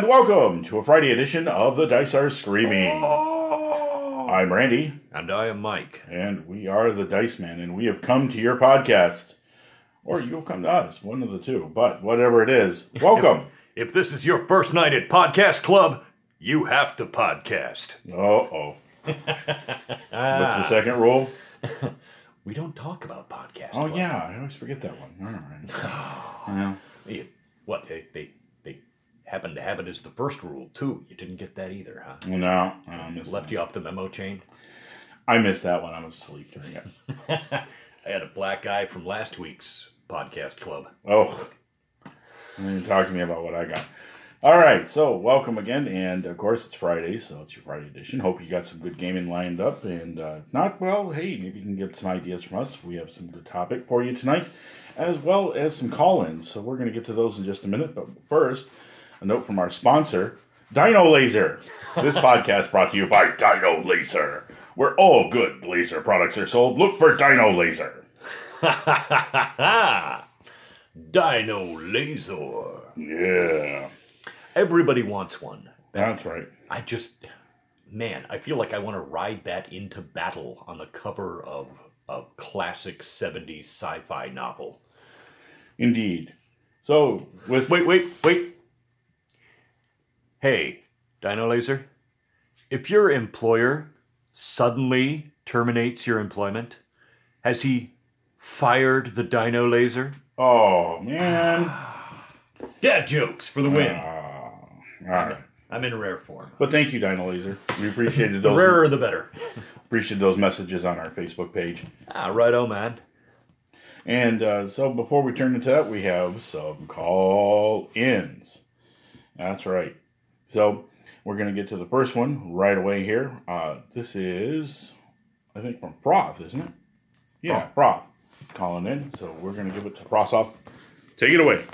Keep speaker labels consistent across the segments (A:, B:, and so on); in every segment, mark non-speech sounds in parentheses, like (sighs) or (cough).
A: And welcome to a Friday edition of The Dice Are Screaming. I'm Randy,
B: And I am Mike.
A: and we are the Dice Men, and we have come to your podcast. Or you'll come to us, one of the two. But whatever it is, (laughs) welcome.
B: If this is your first night at Podcast Club, you have to podcast.
A: Uh oh. (laughs) What's the second rule? (laughs)
B: We don't talk about podcast.
A: Oh,
B: Club.
A: yeah, I always forget that one. All right. (sighs) Yeah.
B: What? They, they, they happen to have it as the first rule, too. You didn't get that either, huh?
A: No, I missed,
B: Left you off the memo chain.
A: I missed that one. I was asleep during it. (laughs)
B: I had a black eye from last week's Podcast Club.
A: Oh, don't even talk to me about what I got. All right, so welcome again, and of course it's Friday, so it's your Friday edition. Hope you got some good gaming lined up, and uh, not, well, hey, maybe you can get some ideas from us. We have some good topic for you tonight, as well as some call-ins. So we're going to get to those in just a minute, but first, a note from our sponsor, Dino Laser. This podcast brought to you by Dino Laser, where all good laser products are sold. Look for Dino Laser. (laughs)
B: Dino Laser.
A: Yeah,
B: Everybody wants one.
A: that's right.
B: I just, man, I feel like I want to ride that into battle on the cover of a classic 70s sci fi novel.
A: Indeed. So with
B: Wait, wait, wait. Hey, Dino Laser, if your employer suddenly terminates your employment, has he fired the Dino Laser?
A: oh man, (sighs)
B: Dad jokes for the win.
A: all right.
B: I'm in rare form.
A: But thank you, Dino Laser. We appreciated (laughs)
B: The
A: those
B: rarer the better. (laughs)
A: appreciated those messages on our Facebook page.
B: Ah, right, oh man.
A: And uh, so before we turn into that, we have some call ins. That's right. So we're gonna get to the first one right away here. Uh, this is, I think, from Froth, isn't it? Yeah, Froth calling in. So we're gonna give it to Froth. Take it away.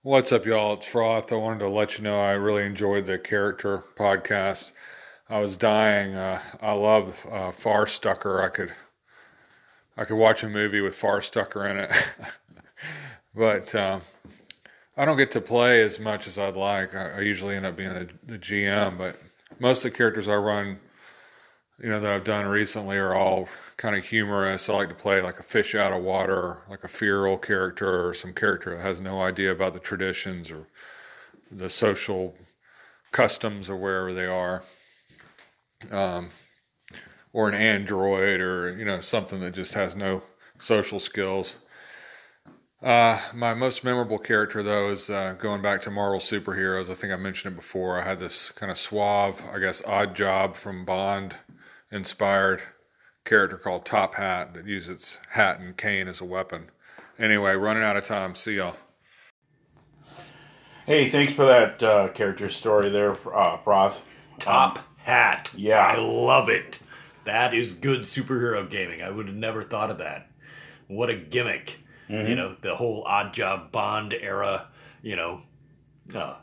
C: What's up, y'all? It's Froth. I wanted to let you know I really enjoyed the character podcast. I was dying. Uh, I love uh, Farstucker. I could, I could watch a movie with Farstucker in it, (laughs) but um, I don't get to play as much as I'd like. I, usually end up being the, the GM, but most of the characters I run, you know, that I've done recently are all kind of humorous. I like to play like a fish out of water, like a feral character, or some character that has no idea about the traditions or the social customs or wherever they are. Um, or an android, or you know, something that just has no social skills. Uh, my most memorable character, though, is uh, going back to Marvel superheroes. I think I mentioned it before. I had this kind of suave, I guess, Oddjob from Bond inspired character called Top Hat that uses hat and cane as a weapon. Anyway, running out of time. See y'all.
A: Hey, thanks for that uh, character story there, uh, Froth.
B: Top hat.
A: yeah.
B: I love it. That is good superhero gaming. I would have never thought of that. What a gimmick. You know, the whole Oddjob Bond era, you know, uh,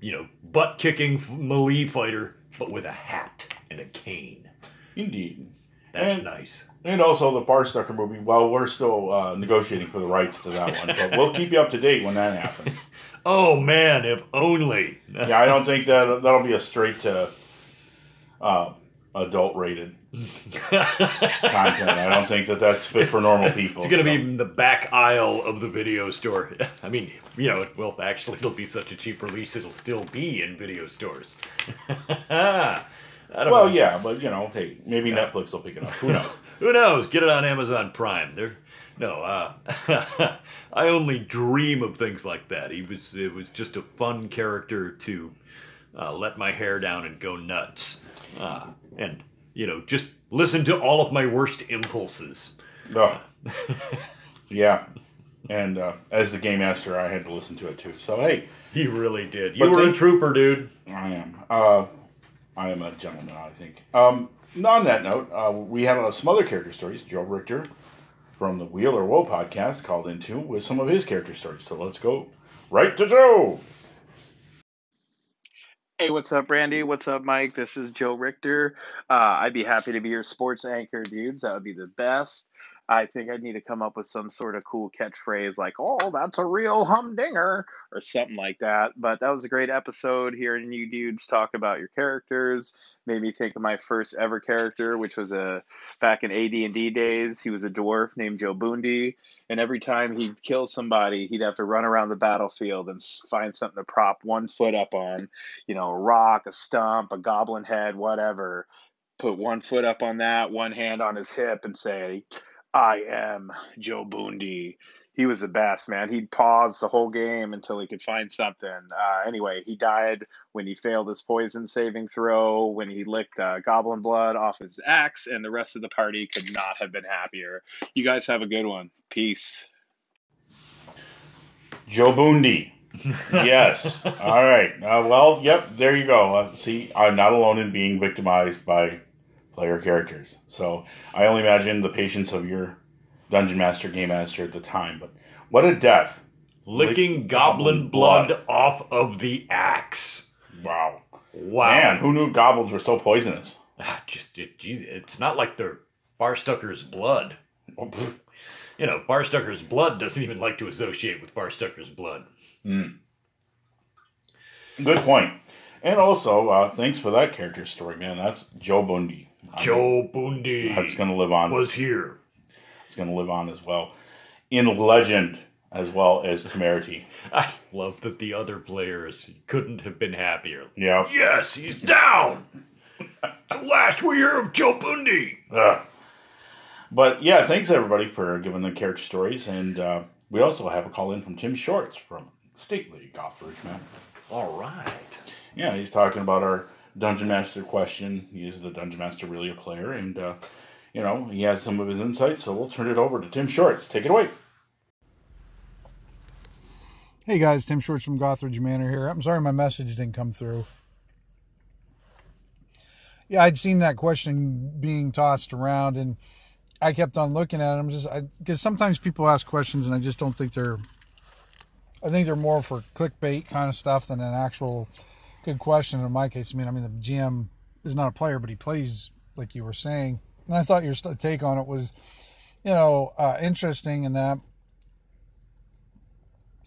B: you know, butt kicking melee fighter, but with a hat and a cane.
A: Indeed.
B: That's
A: And-
B: nice.
A: And also the Barstucker movie. Well, we're still uh, negotiating for the rights to that one, but we'll keep you up to date when that happens. (laughs)
B: Oh man, if only.
A: Yeah, I don't think that that'll be a straight to uh, adult rated (laughs) content. I don't think that that's fit for normal people.
B: It's gonna
A: so.
B: be in the back aisle of the video store. (laughs) I mean, you know, well, actually, it'll be such a cheap release, it'll still be in video stores. (laughs)
A: Well,
B: know.
A: yeah, but you know, hey, maybe Netflix will pick it up. Who knows?
B: Who knows? Get it on Amazon Prime. There, no, uh, I only dream of things like that. He was, it was just a fun character to uh, let my hair down and go nuts, uh, and you know, just listen to all of my worst impulses.
A: Oh. (laughs) yeah, and uh, as the game master, I had to listen to it too. So hey,
B: He really did. You were a trooper, dude.
A: I am. Uh, I am a gentleman, I think. Um, on that note, uh, we have uh, some other character stories. Joe Richter from the Wheel or Woe podcast called into with some of his character stories. So let's go right to Joe.
D: Hey, what's up, Randy? What's up, Mike? This is Joe Richter. Uh, I'd be happy to be your sports anchor, dudes. That would be the best. I think I need to come up with some sort of cool catchphrase like, oh, that's a real humdinger, or something like that. But that was a great episode hearing you dudes talk about your characters. Made me think of my first ever character, which was a back in AD&D days. He was a dwarf named Joe Boondy, and every time he'd kill somebody, he'd have to run around the battlefield and find something to prop one foot up on, you know, a rock, a stump, a goblin head, whatever. Put one foot up on that, one hand on his hip, and say, I am Joe Boondy. He was the best, man. He'd pause the whole game until he could find something. Uh, anyway, he died when he failed his poison saving throw, when he licked uh, goblin blood off his axe, and the rest of the party could not have been happier. You guys have a good one. Peace.
A: Joe Boondy. yes. (laughs) All right. Uh, well, yep. There you go. Uh, see, I'm not alone in being victimized by player characters. So I only imagine the patience of your dungeon master, game master at the time. But what a death!
B: Licking
A: Lick
B: goblin blood, off of the axe.
A: Wow.
B: Wow.
A: Man, who knew goblins were so poisonous?
B: Ah, Just, it, geez, it's not like they're Barstucker's blood. You know, Barstucker's blood doesn't even like to associate with Barstucker's blood.
A: Good point. And also, uh, thanks for that character story, man. That's Joe Bundy.
B: Joe Bundy
A: That's going to live on.
B: was here.
A: It's going to live on as well in legend as well as temerity. (laughs)
B: I love that the other players couldn't have been happier.
A: Yeah.
B: Yes, he's down. (laughs) the last we hear of Joe Bundy.
A: Ugh. But yeah, thanks everybody for giving the character stories, and uh, we also have a call in from Tim Shorts from Stately Gothridge, man.
B: All right.
A: Yeah, he's talking about our Dungeon Master question. Is the Dungeon Master really a player, and uh, you know he has some of his insights. So we'll turn it over to Tim Shorts. Take it away.
E: Hey guys, Tim Shorts from Gothridge Manor here. I'm sorry my message didn't come through. Yeah, I'd seen that question being tossed around, and I kept on looking at them. Just because sometimes people ask questions, and I just don't think they're. I think they're more for clickbait kind of stuff than an actual good question. In my case, I mean, I mean the GM is not a player, but he plays like you were saying, and I thought your take on it was, you know, uh, interesting in that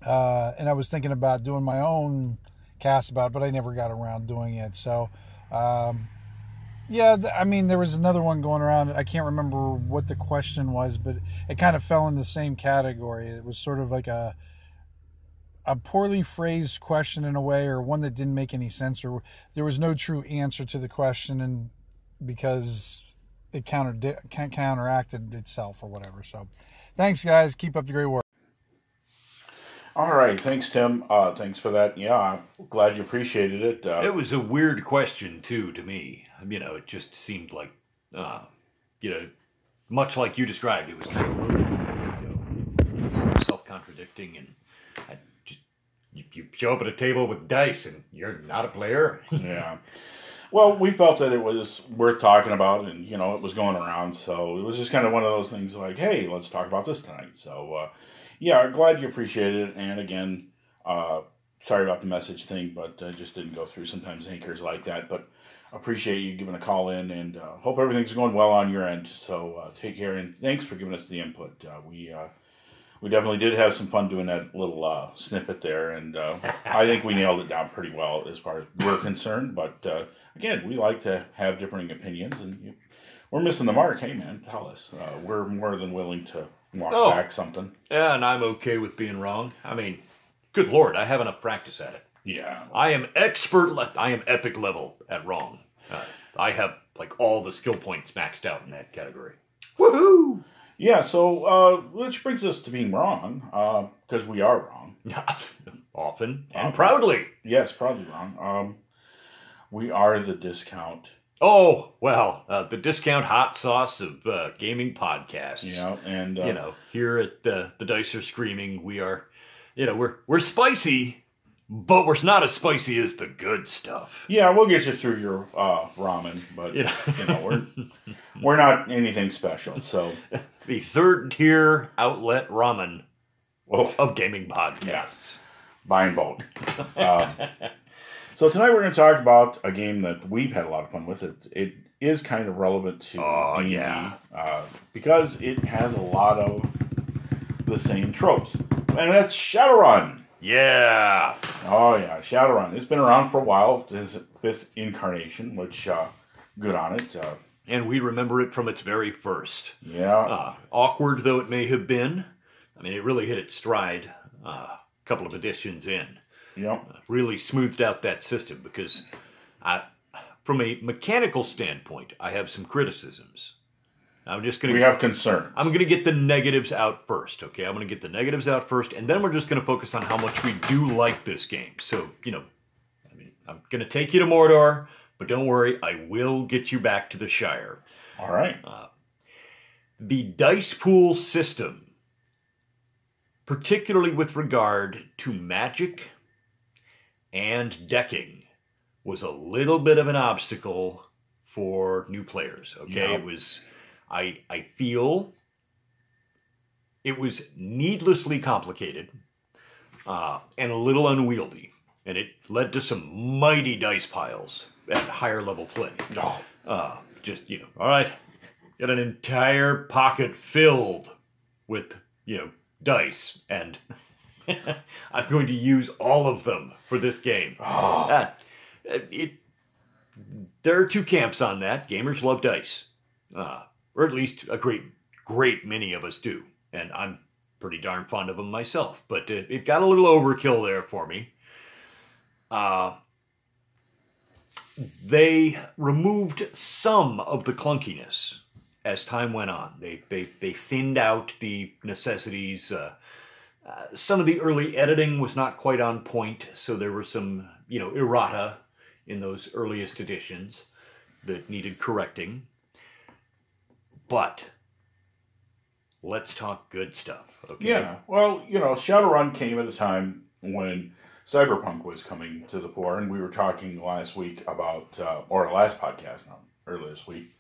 E: uh, and I was thinking about doing my own cast about it, but I never got around doing it. So, um, yeah, I mean, there was another one going around. I can't remember what the question was, but it kind of fell in the same category. It was sort of like a a poorly phrased question in a way, or one that didn't make any sense, or there was no true answer to the question, and because it counter counteracted itself or whatever. So, thanks, guys. Keep up the great work.
A: All right, thanks, Tim. Uh, thanks for that. Yeah, I'm glad you appreciated it. Uh,
B: It was a weird question too to me. You know, it just seemed like, uh, you know, much like you described, it was kind of you know, self-contradicting, and I just you, show up at a table with dice, and you're not a player. (laughs)
A: yeah. Well, we felt that it was worth talking about, and you know, it was going around, so it was just kind of one of those things like, hey, let's talk about this tonight. So, uh, yeah, glad you appreciated it. And again, uh, sorry about the message thing, but uh, just didn't go through. Sometimes anchors like that, but appreciate you giving a call in, and uh, hope everything's going well on your end. So uh, take care, and thanks for giving us the input. Uh, we we definitely did have some fun doing that little uh, snippet there, and uh, I think we nailed it down pretty well as far as we're concerned. But uh, again, we like to have differing opinions, and you, we're missing the mark. Hey, man, tell us. Uh, we're more than willing to walk
B: Oh.
A: back something.
B: yeah, and I'm okay with being wrong. I mean, good lord, I have enough practice at it.
A: Yeah,
B: I am expert. Le- I am epic level at wrong. Uh, I have like all the skill points maxed out in that category. Woohoo!
A: Yeah. So, uh, which brings us to being wrong, because we are wrong. (laughs)
B: Often and proudly.
A: Yes, proudly wrong. Um, we are the discount.
B: Oh well, uh, the discount hot sauce of uh, gaming podcasts.
A: You know, and uh,
B: you know, here at the the Dice are screaming, we are, you know, we're we're spicy, but we're not as spicy as the good stuff.
A: Yeah, we'll get you through your uh, ramen, but
B: You know.
A: you know we're (laughs) we're not anything special. So,
B: The third tier outlet ramen
A: well,
B: of gaming podcasts.
A: buy in bulk. Um, So tonight we're going to talk about a game that we've had a lot of fun with. It, it is kind of relevant to
B: Oh,
A: D&D,
B: yeah.
A: uh, because it has a lot of the same tropes, and that's Shadowrun.
B: Yeah.
A: Oh yeah, Shadowrun. It's been around for a while. It's fifth incarnation, which uh, good on it. Uh,
B: And we remember it from its very first.
A: yeah,
B: Uh, awkward though it may have been, I mean, it really hit its stride uh, a couple of editions in.
A: yeah,
B: Really smoothed out that system because, I, from a mechanical standpoint, I have some criticisms. I'm just going to.
A: we have concerns.
B: I'm going to get the negatives out first, okay? I'm going to get the negatives out first, and then we're just going to focus on how much we do like this game. So, you know, I mean, I'm going to take you to Mordor, but don't worry, I will get you back to the Shire.
A: All right.
B: the dice pool system, particularly with regard to magic and decking, was a little bit of an obstacle for new players. Okay,
A: Yeah.
B: it was. I I feel it was needlessly complicated uh, and a little unwieldy, and it led to some mighty dice piles at higher level play.
A: Oh,
B: Uh, just, you know, all right, got an entire pocket filled with, you know, dice, and (laughs) I'm going to use all of them for this game. Uh, it, there are two camps on that. Gamers love dice, uh, or at least a great, great many of us do, and I'm pretty darn fond of them myself. But uh, it got a little overkill there for me. Uh, they removed some of the clunkiness as time went on. They they, they thinned out the necessities. Uh, uh, some of the early editing was not quite on point, so there were some you know errata in those earliest editions that needed correcting. But let's talk good stuff. Okay.
A: yeah. Well, you know, Shadowrun came at a time when Cyberpunk was coming to the fore, and we were talking last week about, uh, or last podcast, not earlier this week.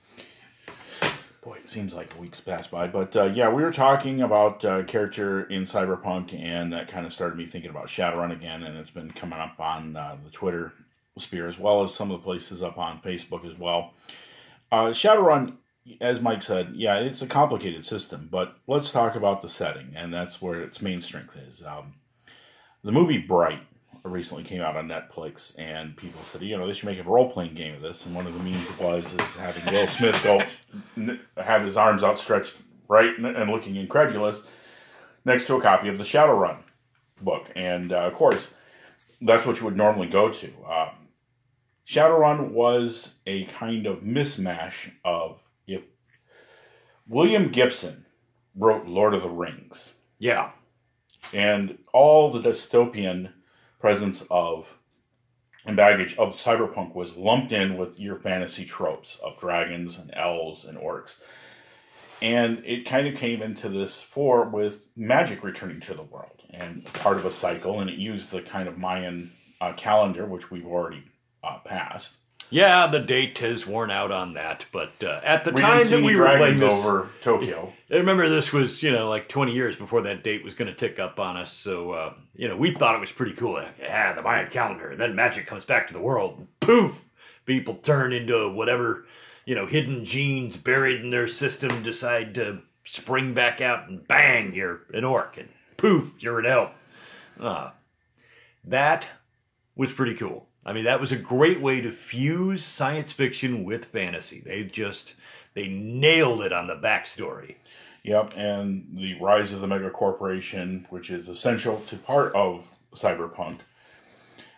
A: Boy, it seems like weeks passed by, but uh, yeah, we were talking about uh, character in Cyberpunk, and that kind of started me thinking about Shadowrun again, and it's been coming up on uh, the Twitter sphere as well as some of the places up on Facebook as well. Uh, Shadowrun, as Mike said, yeah, it's a complicated system, but let's talk about the setting, and that's where its main strength is. Um, the movie Bright recently came out on Netflix, and people said, you know, they should make a role playing game of this. And one of the memes was is having Will Smith go have his arms outstretched, right, and, looking incredulous, next to a copy of the Shadowrun book, and uh, of course, that's what you would normally go to. Um, Shadowrun was a kind of mismatch of if William Gibson wrote Lord of the Rings
B: Yeah.
A: and all the dystopian presence of and baggage of cyberpunk was lumped in with your fantasy tropes of dragons and elves and orcs. And it kind of came into this for with magic returning to the world and part of a cycle, and it used the kind of Mayan uh, calendar, which we've already uh, passed.
B: Yeah, the date has worn out on that, but uh, at the
A: We
B: time
A: didn't see
B: that we were playing
A: dragons
B: this,
A: over Tokyo. (laughs)
B: I remember this was you know like 20 years before that date was going to tick up on us. So uh, you know we thought it was pretty cool. Yeah, the Mayan calendar. And then magic comes back to the world. Poof, people turn into whatever you know hidden genes buried in their system decide to spring back out, and bang, you're an orc, and poof, you're an elf. Uh, that was pretty cool. I mean, that was a great way to fuse science fiction with fantasy. They just they nailed it on the backstory.
A: Yep, and the rise of the mega corporation, which is essential to part of cyberpunk.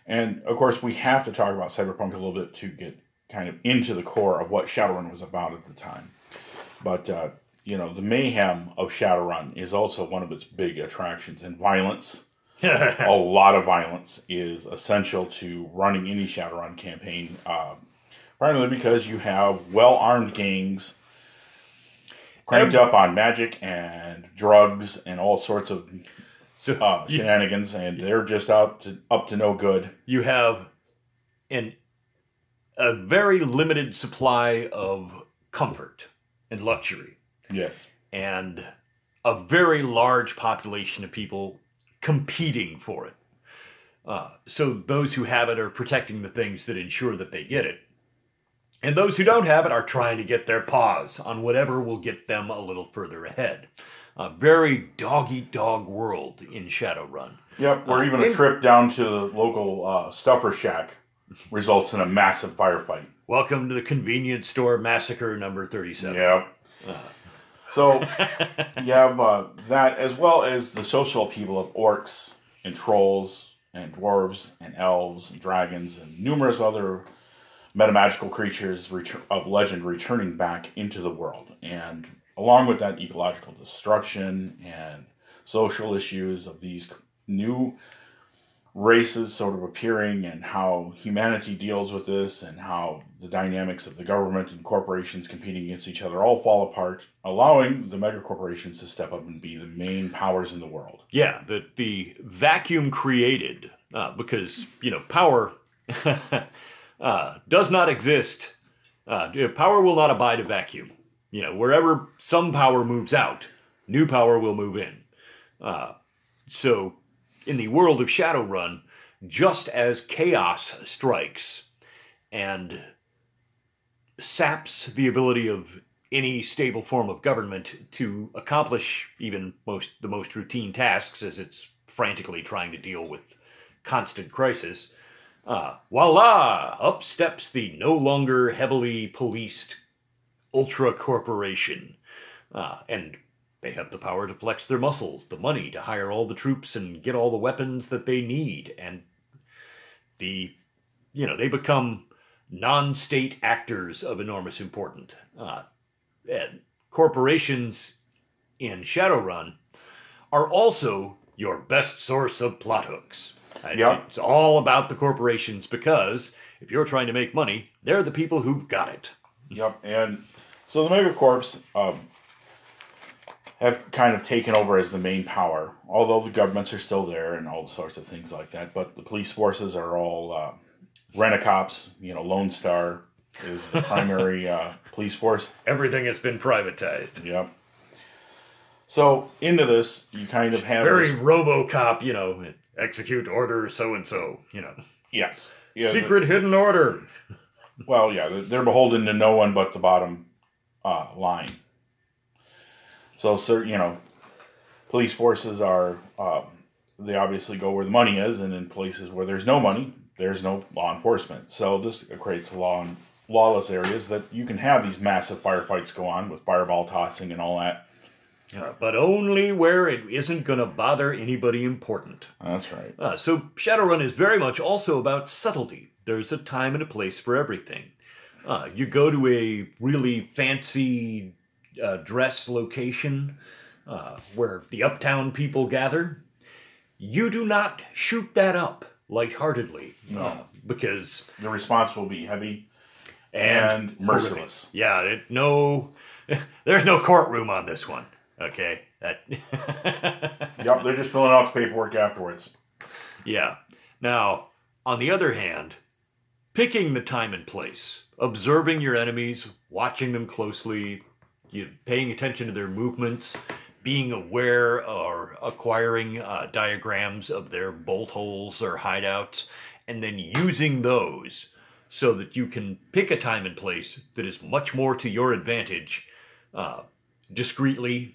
A: And of course, we have to talk about cyberpunk a little bit to get kind of into the core of what Shadowrun was about at the time. But uh, you know, the mayhem of Shadowrun is also one of its big attractions, and violence. (laughs) a lot of violence is essential to running any Shadowrun campaign. Uh, primarily because you have well armed gangs cranked up on magic and drugs and all sorts of uh, (laughs) shenanigans, and they're just out to up to no good.
B: you have an a very limited supply of comfort and luxury,
A: Yes,
B: and a very large population of people competing for it. Uh, so those who have it are protecting the things that ensure that they get it. And those who don't have it are trying to get their paws on whatever will get them a little further ahead. A very dog eat dog world in Shadowrun.
A: Yep, or
B: Uh,
A: even a trip down to the local uh, stuffer shack results in a massive firefight.
B: Welcome to the convenience store massacre number 37.
A: Yep. So (laughs) you have uh, that as well as the social people of orcs and trolls and dwarves and elves and dragons and numerous other metamagical creatures of legend returning back into the world. And along with that, ecological destruction and social issues of these new races sort of appearing and how humanity deals with this and how the dynamics of the government and corporations competing against each other all fall apart, allowing the mega corporations to step up and be the main powers in the world.
B: Yeah, that the vacuum created uh, because you know power (laughs) uh, does not exist. Uh, power will not abide a vacuum. You know, wherever some power moves out, new power will move in. Uh, so, in the world of Shadowrun, just as chaos strikes and saps the ability of any stable form of government to accomplish even most the most routine tasks as it's frantically trying to deal with constant crisis. Uh, voila! Up steps the no longer heavily policed ultra corporation. Uh, and they have the power to flex their muscles, the money to hire all the troops and get all the weapons that they need. And the, you know, they become non state actors of enormous importance. Uh, and corporations in Shadowrun are also your best source of plot hooks.
A: Yep.
B: It's all about the corporations because if you're trying to make money, they're the people who've got it.
A: Yep, and so the megacorps um, have kind of taken over as the main power, although the governments are still there and all sorts of things like that. But the police forces are all uh, rent-a-cops. You know, Lone Star is the primary (laughs) uh, police force.
B: Everything has been privatized.
A: Yep. So into this, you kind of have
B: Very
A: this-
B: RoboCop, you know, execute order so and so, you know,
A: yes, yeah, the-
B: secret hidden order.
A: Well, yeah, they're- they're beholden to no one but the bottom uh, line. So, sir, you know, police forces are um, they obviously go where the money is, and in places where there's no money, there's no law enforcement. So this creates law and lawless areas that you can have these massive firefights go on with fireball tossing and all that.
B: Uh, but only where it isn't going to bother anybody important.
A: That's right.
B: Uh, so Shadowrun is very much also about subtlety. There's a time and a place for everything. Uh, you go to a really fancy uh, dress location uh, where the uptown people gather. You do not shoot that up lightheartedly.
A: No.
B: uh, because
A: The response will be heavy
B: and,
A: and merciless.
B: Yeah, it, no, (laughs) there's no courtroom on this one. Okay, that. (laughs)
A: Yep, they're just filling out the paperwork afterwards.
B: Yeah. Now, on the other hand, picking the time and place, observing your enemies, watching them closely, you paying attention to their movements, being aware or acquiring uh, diagrams of their bolt holes or hideouts, and then using those so that you can pick a time and place that is much more to your advantage uh, discreetly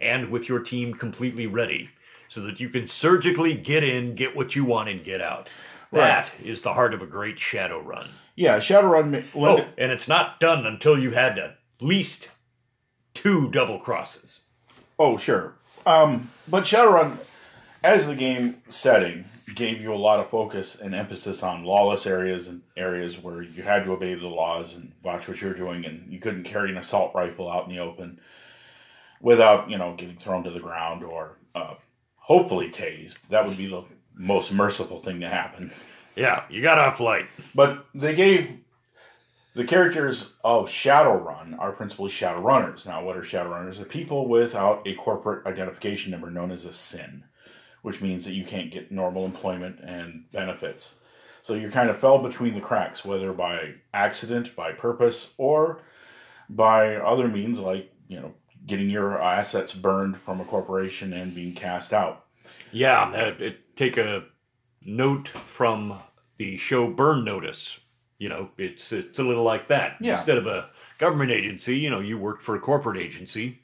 B: and with your team completely ready so that you can surgically get in, get what you want, and get out. That is the heart of a great shadow run.
A: Yeah, shadow run.
B: Oh, and it's not done until you've had at least two double crosses.
A: Oh, sure. Um, but Shadowrun, as the game setting, gave you a lot of focus and emphasis on lawless areas and areas where you had to obey the laws and watch what you're doing, and you couldn't carry an assault rifle out in the open without, you know, getting thrown to the ground or uh, hopefully tased. That would be the most merciful thing to happen.
B: Yeah, you got off light.
A: But they gave the characters of Shadowrun are principally Shadowrunners. Now, what are Shadowrunners? They're people without a corporate identification number known as a SIN, which means that you can't get normal employment and benefits. So you're kind of fell between the cracks, whether by accident, by purpose, or by other means like, you know, getting your assets burned from a corporation and being cast out.
B: Yeah, it, take a note from the show Burn Notice. You know, it's it's a little like that.
A: Yeah.
B: Instead of a government agency, you know, you worked for a corporate agency,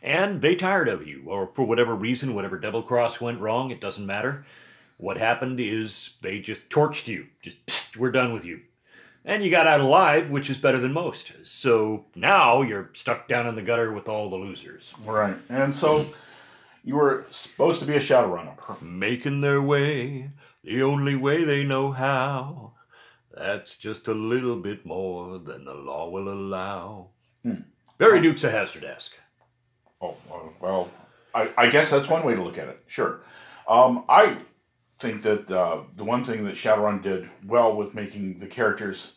B: and they tired of you, or for whatever reason, whatever double cross went wrong, it doesn't matter. What happened is they just torched you. Just "Psst, we're done with you. And you got out alive, which is better than most. So now you're stuck down in the gutter with all the losers.
A: Right. And so you were supposed to be a Shadowrunner.
B: Making their way the only way they know how. That's just a little bit more than the law will allow. Barry Dukes a Hazzard esque.
A: Oh, well, well I, I guess that's one way to look at it. Sure. Um, I think that uh, the one thing that Shadowrun did well with making the characters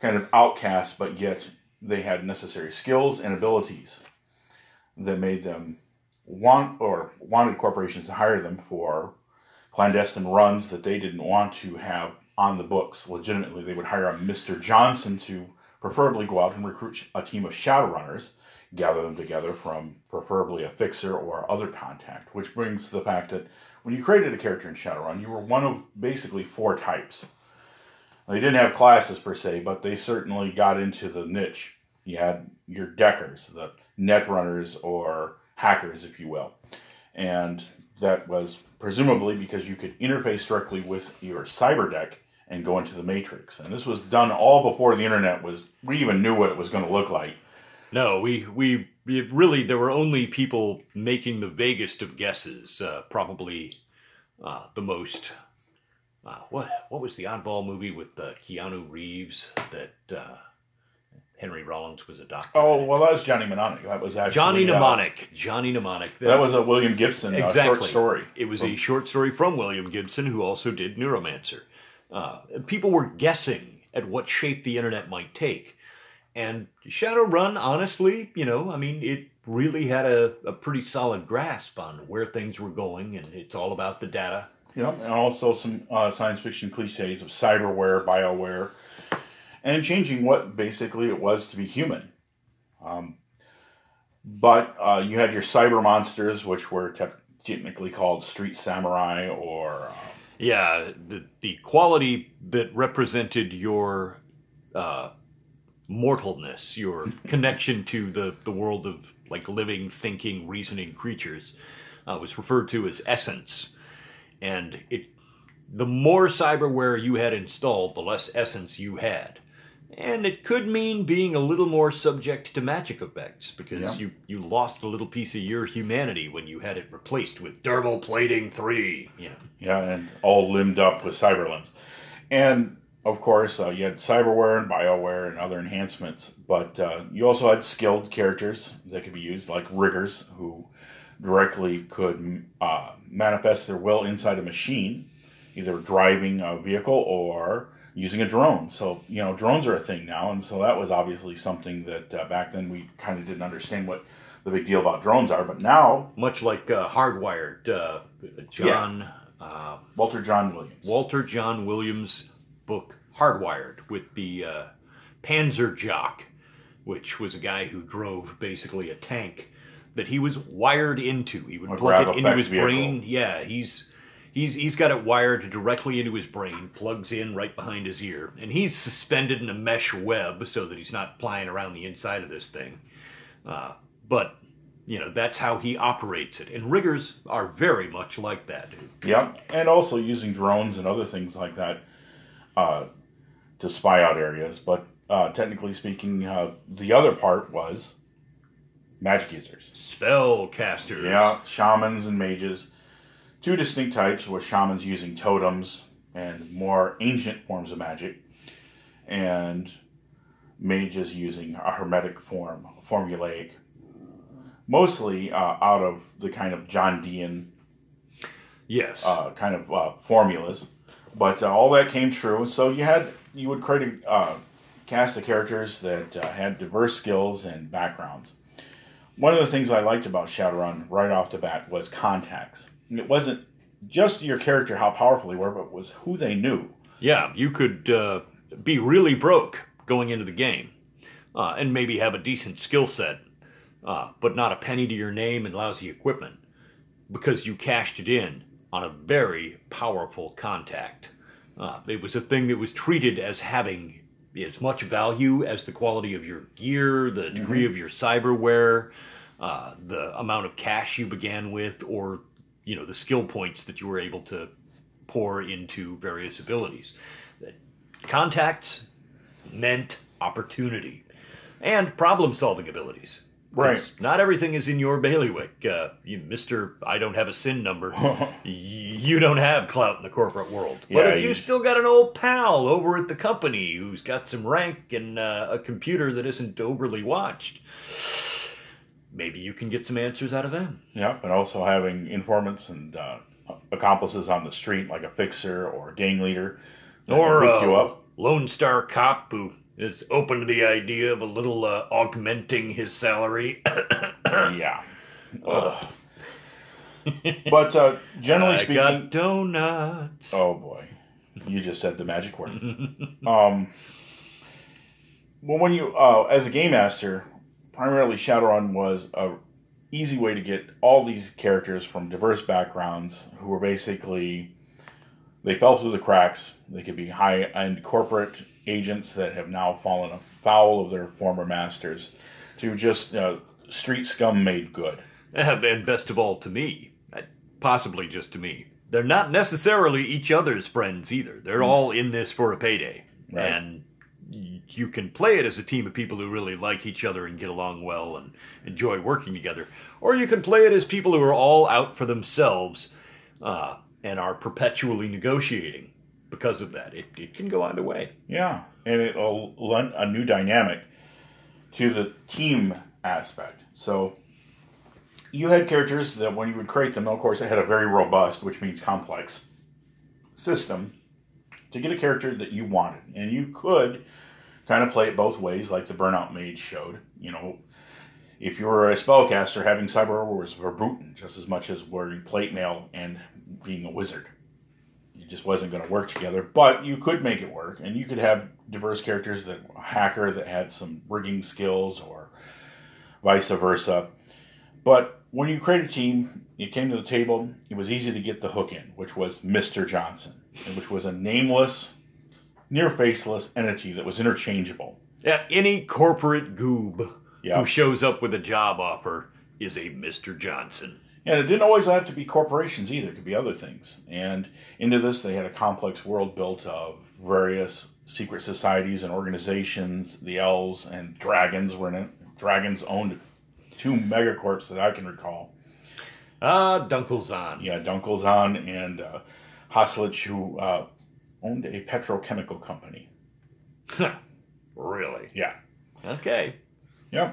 A: kind of outcasts, but yet they had necessary skills and abilities that made them want or wanted corporations to hire them for clandestine runs that they didn't want to have on the books legitimately. They would hire a Mr. Johnson to preferably go out and recruit a team of Shadowrunners, gather them together from preferably a fixer or other contact, which brings to the fact that when you created a character in Shadowrun, you were one of basically four types. They didn't have classes per se, but they certainly got into the niche. You had your deckers, the net runners or hackers, if you will. And that was presumably because you could interface directly with your cyber deck and go into the matrix. And this was done all before the internet was we even knew what it was going to look like.
B: No, we, we it really, there were only people making the vaguest of guesses. Uh, probably uh, the most. Uh, what what was the oddball movie with uh, Keanu Reeves that uh, Henry Rollins was a doctor?
A: Oh, well, that was Johnny Mnemonic. That was actually
B: Johnny
A: uh,
B: Mnemonic. Johnny Mnemonic.
A: that was a William Gibson uh,
B: exactly.
A: short story.
B: It was a short story from William Gibson, who also did Neuromancer. Uh, people were guessing at what shape the internet might take. And Shadowrun, honestly, you know, I mean, it really had a, a pretty solid grasp on where things were going, and it's all about the data.
A: Know, and also some uh, science fiction cliches of cyberware, bioware, and changing what basically it was to be human. Um, but uh, you had your cyber monsters, which were te- technically called street samurai, or um,
B: Yeah, the the quality that represented your uh, mortalness, your connection to the, the world of like living, thinking, reasoning creatures, uh, was referred to as essence. And it, the more cyberware you had installed, the less essence you had. And it could mean being a little more subject to magic effects because
A: Yeah.
B: you, you lost a little piece of your humanity when you had it replaced with dermal plating three. Know.
A: yeah, and all limbed up with cyber limbs. And of course, uh, you had cyberware and bioware and other enhancements, but uh, you also had skilled characters that could be used, like riggers, who directly could uh, manifest their will inside a machine, either driving a vehicle or using a drone. So, you know, drones are a thing now, and so that was obviously something that uh, back then we kind of didn't understand what the big deal about drones are, but now
B: much like uh, Hardwired, uh, John uh,
A: Walter John Williams.
B: Walter John Williams' book Hardwired with the uh, Panzer Jock, which was a guy who drove basically a tank that he was wired into. He would plug it into his
A: vehicle.
B: brain. Yeah, he's he's he's got it wired directly into his brain, plugs in right behind his ear, and he's suspended in a mesh web so that he's not plying around the inside of this thing. Uh, but you know that's how he operates it, and riggers are very much like that.
A: Yep, and also using drones and other things like that uh, to spy out areas. But uh, technically speaking, uh, the other part was magic users.
B: Spellcasters.
A: Yeah, shamans and mages. Two distinct types with shamans using totems and more ancient forms of magic, and mages using a hermetic form, formulaic. Mostly uh, out of the kind of John Dee
B: Yes.
A: uh, kind of uh, formulas, but uh, all that came true. So you had you would create a uh, cast of characters that uh, had diverse skills and backgrounds. One of the things I liked about Shadowrun right off the bat was contacts. It wasn't just your character how powerful they were, but was who they knew.
B: Yeah, you could uh, be really broke going into the game uh, and maybe have a decent skill set, uh, but not a penny to your name and lousy equipment because you cashed it in on a very powerful contact. Uh, it was a thing that was treated as having as much value as the quality of your gear, the degree of your cyberware, uh, the amount of cash you began with, or you know the skill points that you were able to pour into various abilities. That contacts meant opportunity and problem-solving abilities.
A: Right.
B: Not everything is in your bailiwick. Uh, you, Mister, I don't have a sin number. (laughs) you don't have clout in the corporate world. But
A: Yeah,
B: if you
A: you-
B: still got an old pal over at the company who's got some rank and uh, a computer that isn't overly watched, maybe you can get some answers out of them.
A: Yeah, and also having informants and uh, accomplices on the street, like a fixer or a gang leader,
B: Or a
A: up.
B: Lone Star cop who is open to the idea of a little uh, augmenting his salary. (coughs)
A: Yeah. Ugh. but uh, generally
B: I
A: speaking,
B: got donuts.
A: oh boy, you just said the magic word. (laughs) um, well, when you, uh, as a game master, primarily Shadowrun was a easy way to get all these characters from diverse backgrounds who were basically they fell through the cracks. They could be high end corporate agents that have now fallen foul of their former masters to just uh, street scum made good. (laughs)
B: and best of all to me, possibly just to me, they're not necessarily each other's friends either. They're all in this for a payday.
A: Right.
B: And you can play it as a team of people who really like each other and get along well and enjoy working together. Or you can play it as people who are all out for themselves uh, and are perpetually negotiating because of that. It, it can go either way.
A: Yeah, and it'll lend a new dynamic to the team aspect. So you had characters that when you would create them, of course, they had a very robust, which means complex, system to get a character that you wanted, and you could kind of play it both ways, like the Burnout Mage showed. You know, if you were a spellcaster, having cyber was verboten just as much as wearing plate mail and being a wizard it just wasn't going to work together. But you could make it work, and you could have diverse characters that hacker that had some rigging skills, or vice versa. But when you create a team, you came to the table. It was easy to get the hook in, which was Mister Johnson, which was a nameless, near faceless entity that was interchangeable.
B: Yeah, any corporate goob
A: Yeah.
B: who shows up with a job offer is a Mr. Johnson.
A: And it didn't always have to be corporations either; it could be other things. And into this, they had a complex world built of various secret societies and organizations. The elves and dragons were in it. Dragons owned two megacorps that I can recall.
B: Ah, Dunkelzahn.
A: Yeah, Dunkelzahn and uh, Haslich, who uh, owned a petrochemical company. (laughs)
B: really?
A: Yeah,
B: Okay.
A: yeah.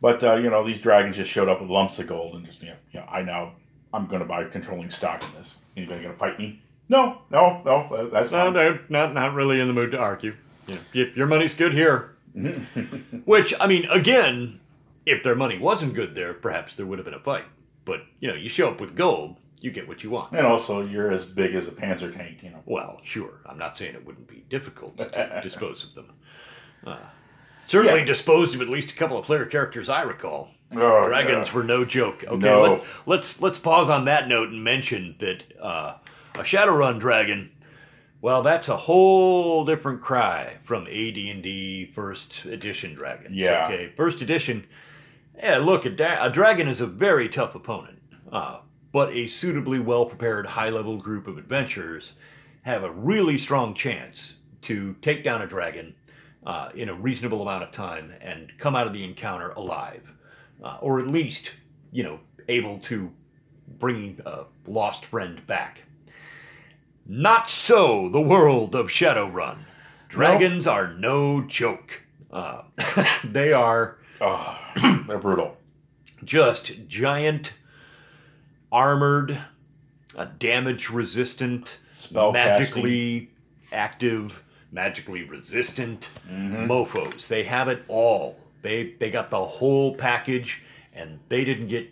A: But uh, you know, these dragons just showed up with lumps of gold and just you know, you know I now I'm going to buy controlling stock in this. Anybody going to fight me? No, no, no. uh, That's
B: No,
A: fine.
B: they're not, not really in the mood to argue. Yeah, your money's good here. (laughs) Which, I mean, again, if their money wasn't good there, perhaps there would have been a fight. But, you know, you show up with gold, you get what you want.
A: And also, you're as big as a Panzer tank, you know.
B: Well, sure. I'm not saying it wouldn't be difficult to (laughs) dispose of them. Uh, certainly
A: Yeah.
B: disposed of at least a couple of player characters I recall.
A: Oh,
B: Dragons
A: yeah.
B: were no joke. Okay,
A: No.
B: let, let's let's pause on that note and mention that uh, a Shadowrun dragon. Well, that's a whole different cry from AD&D First Edition dragons.
A: Yeah.
B: Okay, First Edition. Yeah, look, a, da- a dragon is a very tough opponent, uh, but a suitably well prepared high level group of adventurers have a really strong chance to take down a dragon uh, in a reasonable amount of time and come out of the encounter alive, uh, or at least, you know, able to bring a lost friend back. Not so the world of Shadowrun. Dragons are no joke. Uh, (laughs) they are
A: Oh, they're brutal.
B: just giant, armored, uh, damage resistant,
A: Spell
B: magically active, magically resistant mofos. They have it all. They they got the whole package, and they didn't get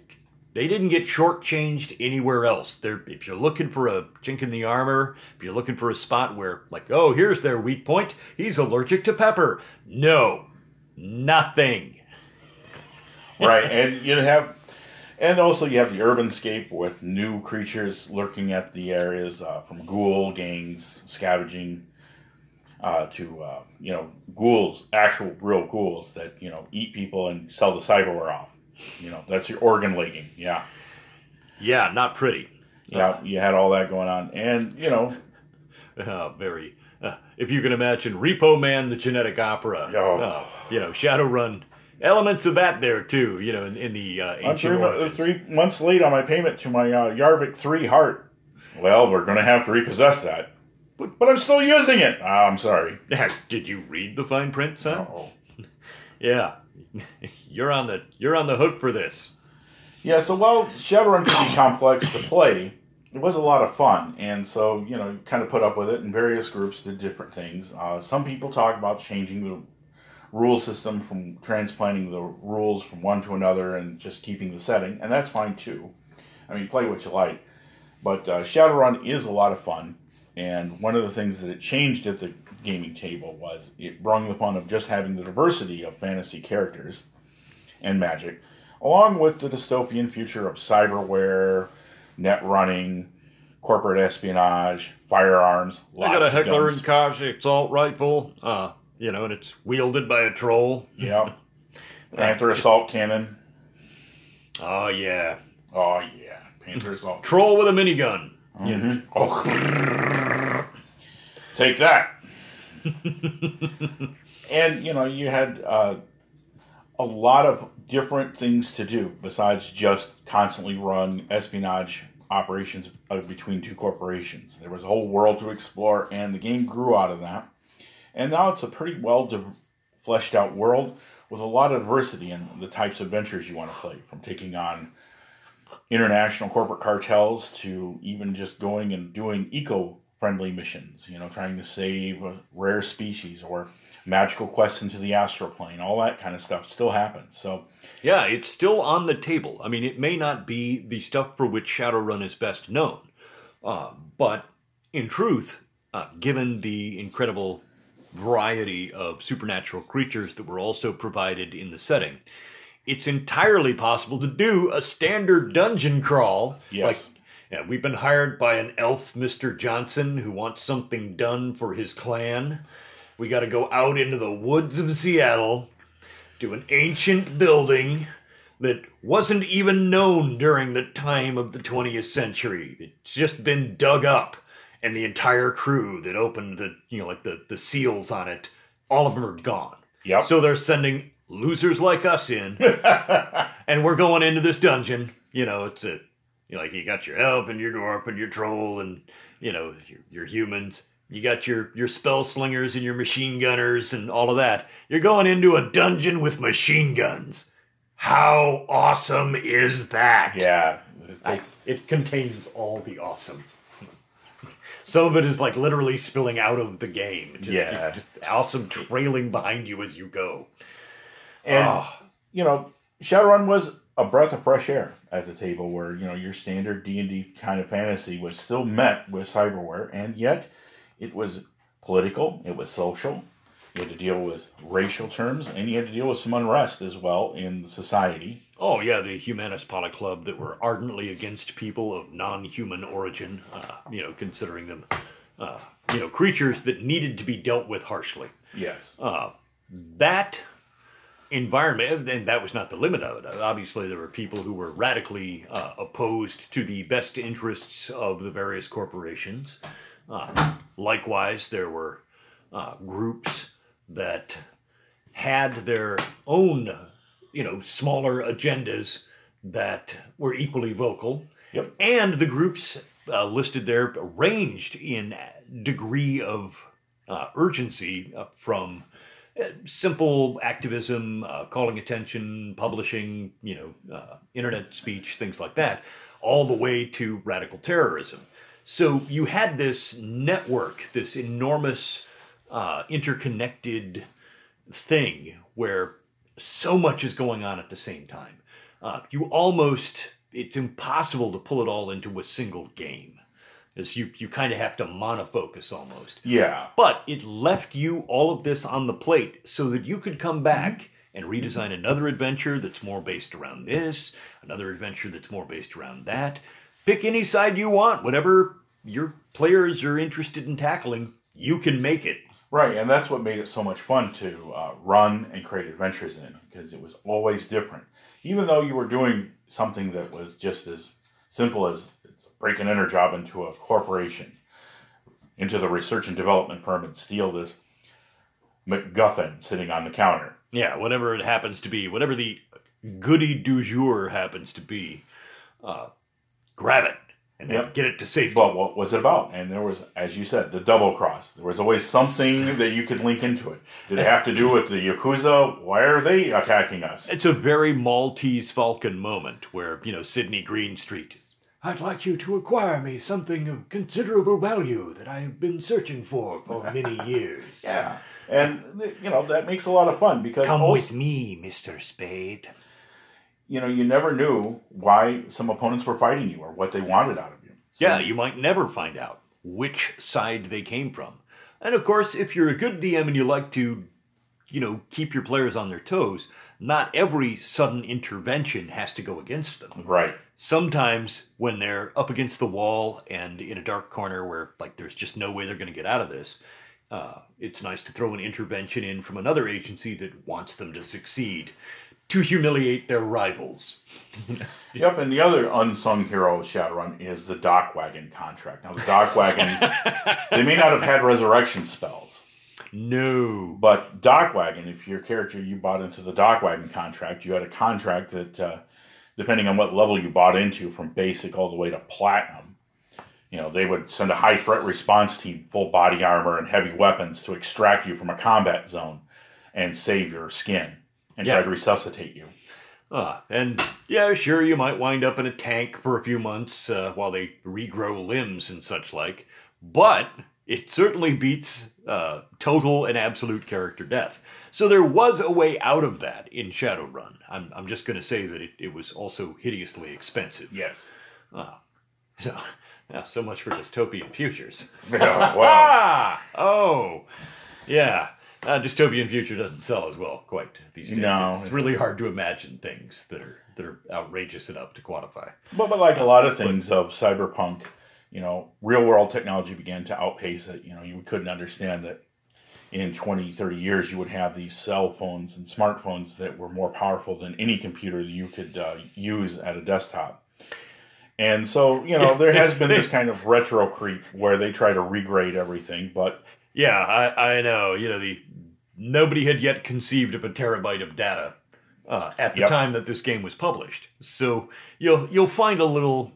B: they didn't get shortchanged anywhere else. They're, if you're looking for a chink in the armor, if you're looking for a spot where like oh here's their weak point, he's allergic to pepper. No, nothing.
A: right, and you have And also, you have the urban scape with new creatures lurking at the areas, uh, from ghoul gangs scavenging uh, to uh, you know ghouls, actual real ghouls that you know eat people and sell the cyberware off. You know that's your organ legging. Yeah,
B: Yeah, not pretty.
A: yeah. You had all that going on, and you know,
B: Uh, (laughs) very. Uh, if you can imagine Repo Man, the genetic opera.
A: Oh.
B: Uh, you know, Shadowrun. Elements of that there too. You know, in, in the uh,
A: I'm
B: ancient
A: three,
B: origins.
A: three months late on my payment to my uh, Jarvik three heart. Well, we're gonna have to repossess that, but, but I'm still using it. Ah, I'm sorry. (laughs)
B: Did you read the fine print, son?
A: Oh. (laughs)
B: Yeah, (laughs) you're on the you're on the hook for this.
A: Yeah, so while Shadowrun can be (coughs) complex to play, it was a lot of fun, and so you know, kind of put up with it. And various groups did different things. Uh, some people talk about changing the rule system from transplanting the rules from one to another and just keeping the setting, and that's fine too. I mean, play what you like. But uh, Shadowrun is a lot of fun, and one of the things that it changed at the gaming table was it brung the fun of just having the diversity of fantasy characters and magic, along with the dystopian future of cyberware, net running, corporate espionage, firearms.
B: I got a Heckler and Koch assault rifle. Uh, you know, and it's wielded by a troll.
A: Yeah. (laughs) Panther assault cannon.
B: Oh yeah,
A: Oh yeah, Panther assault.
B: troll with a minigun. You know,
A: Oh. Take that. (laughs) and you know, you had uh, a lot of different things to do besides just constantly run espionage operations uh, between two corporations. There was a whole world to explore, and the game grew out of that. And now it's a pretty well fleshed out world with a lot of diversity in the types of ventures you want to play, from taking on international corporate cartels to even just going and doing eco-friendly missions. You know, trying to save a rare species or magical quests into the astral plane. All that kind of stuff still happens. So
B: yeah, it's still on the table. I mean, it may not be the stuff for which Shadowrun is best known, uh, but in truth, uh, given the incredible variety of supernatural creatures that were also provided in the setting, it's entirely possible to do a standard dungeon crawl.
A: Yes.
B: Like, yeah, we've been hired by an elf, Mr. Johnson, who wants something done for his clan. We got to go out into the woods of Seattle to an ancient building that wasn't even known during the time of the 20th century. It's just been dug up, and the entire crew that opened the, you know, like the, the seals on it, all of them are gone.
A: Yep.
B: So they're sending losers like us in, (laughs) and we're going into this dungeon. You know, it's a, you know, like you got your elf and your dwarf and your troll and you know your, your humans. You got your your spell slingers and your machine gunners and all of that. You're going into a dungeon with machine guns. How awesome is that?
A: yeah,
B: I- it contains all the awesome. Some of it is like literally spilling out of the game. Just,
A: Yeah.
B: just awesome trailing behind you as you go.
A: And
B: Ah.
A: you know, Shadowrun was a breath of fresh air at the table, where you know your standard D and D kind of fantasy was still met with cyberware, and yet it was political, it was social. You had to deal with racial terms, and you had to deal with some unrest as well in society.
B: Oh yeah, the Humanis Policlub that were ardently against people of non-human origin. Uh, you know, considering them, uh, you know, creatures that needed to be dealt with harshly.
A: Yes.
B: Uh, that environment, and that was not the limit of it. Obviously, there were people who were radically uh, opposed to the best interests of the various corporations. Uh, likewise, there were uh, groups that had their own, you know, smaller agendas that were equally vocal.
A: Yep.
B: And the groups uh, listed there ranged in degree of uh, urgency uh, from uh, simple activism, uh, calling attention, publishing, you know, uh, internet speech, things like that, all the way to radical terrorism. So you had this network, this enormous, uh, interconnected thing where so much is going on at the same time. Uh, you almost, it's impossible to pull it all into a single game. As you, you kind of have to monofocus almost.
A: Yeah.
B: But it left you all of this on the plate so that you could come back and redesign another adventure that's more based around this, another adventure that's more based around that. Pick any side you want, whatever your players are interested in tackling, you can make it.
A: Right, and that's what made it so much fun to uh, run and create adventures in because it was always different. Even though you were doing something that was just as simple as break an enter job into a corporation, into the research and development firm and steal this MacGuffin sitting on the counter.
B: Yeah, whatever it happens to be, whatever the goody du jour happens to be, uh, grab it and
A: Yep.
B: get it to safety.
A: But what was it about? And there was, as you said, the double cross. There was always something that you could link into it. Did it have to do with the Yakuza? Why are they attacking us?
B: It's a very Maltese Falcon moment where, you know, Sidney Greenstreet is, I'd like you to acquire me something of considerable value that I have been searching for for many (laughs) years.
A: Yeah. And, you know, that makes a lot of fun because
B: Come
A: also-
B: with me, Mr. Spade.
A: You know, you never knew why some opponents were fighting you or what they wanted out of you. So-
B: Yeah, you might never find out which side they came from. And of course, if you're a good DM and you like to, you know, keep your players on their toes, not every sudden intervention has to go against them.
A: Right.
B: Sometimes when they're up against the wall and in a dark corner where like there's just no way they're going to get out of this, uh, it's nice to throw an intervention in from another agency that wants them to succeed to humiliate their rivals. (laughs)
A: Yep, and the other unsung hero of Shadowrun is the DocWagon contract. Now, the DocWagon, (laughs) they may not have had resurrection spells,
B: No.
A: but DocWagon, if your character you bought into the DocWagon contract, you had a contract that, uh, depending on what level you bought into, from basic all the way to platinum, you know, they would send a high threat response team, full body armor and heavy weapons, to extract you from a combat zone and save your skin and
B: Yeah.
A: try to resuscitate you.
B: Ah, and yeah, sure, you might wind up in a tank for a few months uh, while they regrow limbs and such like, but it certainly beats uh, total and absolute character death. So there was a way out of that in Shadowrun. I'm, I'm just going to say that it, it was also hideously expensive.
A: Yes. (laughs)
B: So, yeah, so much for dystopian futures. (laughs)
A: Yeah, wow. (laughs)
B: Ah! Oh, yeah. Uh, dystopian future doesn't sell as well quite these days.
A: No.
B: it's really hard to imagine things that are that are outrageous enough to quantify.
A: But, but like a lot of things of cyberpunk, you know, real world technology began to outpace it. You know, you couldn't understand that in 20, 30 years you would have these cell phones and smartphones that were more powerful than any computer that you could uh, use at a desktop. And so, you know, there has been this kind of retro creep where they try to regrade everything, but
B: Yeah, I, I know. You know, the nobody had yet conceived of a terabyte of data uh, at the
A: Yep.
B: time that this game was published. So you'll you'll find a little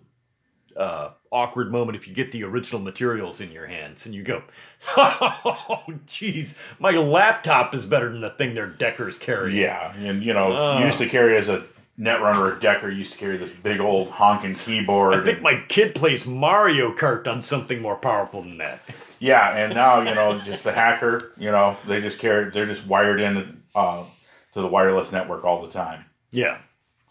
B: uh, awkward moment if you get the original materials in your hands and you go, (laughs) "Oh, jeez, my laptop is better than the thing their deckers carry."
A: yeah, and you know, you used to carry as a netrunner or decker, used to carry this big old honking keyboard.
B: I think my kid plays Mario Kart on something more powerful than that.
A: Yeah, and now you know, just the hacker. You know, they just carry. They're just wired in uh, to the wireless network all the time.
B: Yeah.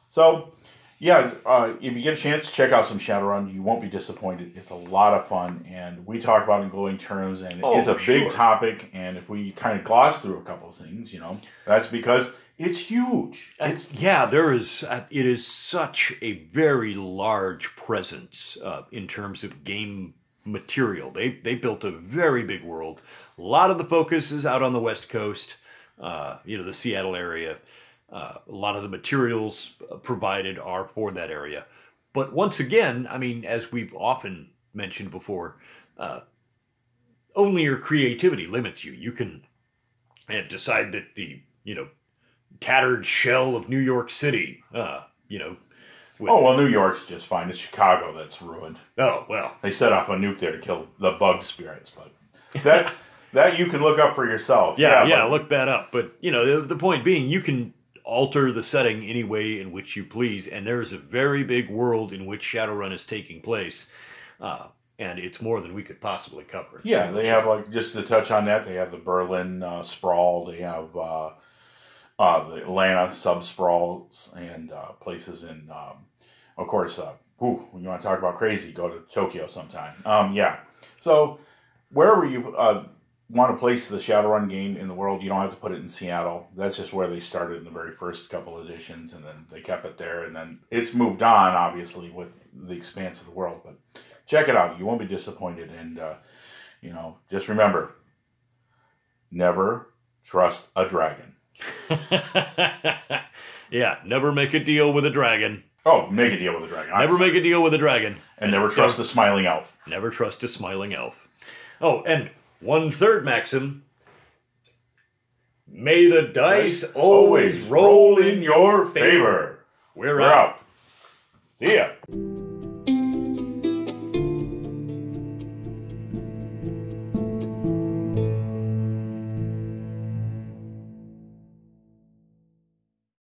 A: So, yeah, uh, if you get a chance, check out some Shadowrun. You won't be disappointed. It's a lot of fun, and we talk about it in glowing terms, and
B: Oh,
A: it's a
B: sure.
A: big topic. And if we kind of gloss through a couple of things, you know, that's because it's huge.
B: It's, yeah, there is. Uh, it is such a very large presence uh, in terms of game material. They they built a very big world. A lot of the focus is out on the west coast. Uh, you know, the Seattle area. Uh, a lot of the materials uh, provided are for that area. But once again, I mean, as we've often mentioned before, uh, only your creativity limits you. You can uh, decide that the you know tattered shell of New York City. Uh, you know. With-
A: Oh well, New York's just fine. It's Chicago that's ruined.
B: Oh well.
A: They set off a nuke there to kill the bug spirits, but that (laughs) that you can look up for yourself.
B: Yeah, yeah.
A: but-
B: look that up. But you know, the, the point being, you can alter the setting any way in which you please, and there is a very big world in which Shadowrun is taking place, uh, and it's more than we could possibly cover.
A: Yeah, they have like just to touch on that. They have the Berlin uh, sprawl. They have uh, uh, the Atlanta sub sprawls and uh, places in, um, of course. Uh, ooh, when you want to talk about crazy, go to Tokyo sometime. Um, yeah. So wherever you, uh, want to place the Shadowrun game in the world, you don't have to put it in Seattle. That's just where they started in the very first couple editions, and then they kept it there, and then it's moved on, obviously, with the expanse of the world. But check it out; you won't be disappointed. And uh, you know, just remember, never trust a dragon. (laughs)
B: yeah, never make a deal with a dragon.
A: Oh, make a deal with a dragon.
B: Never make a deal with a dragon.
A: and never trust the smiling elf.
B: Never trust a smiling elf. Oh, and one third maxim. May the dice always roll in your favor. We're
A: We're
B: out.
A: out. See ya.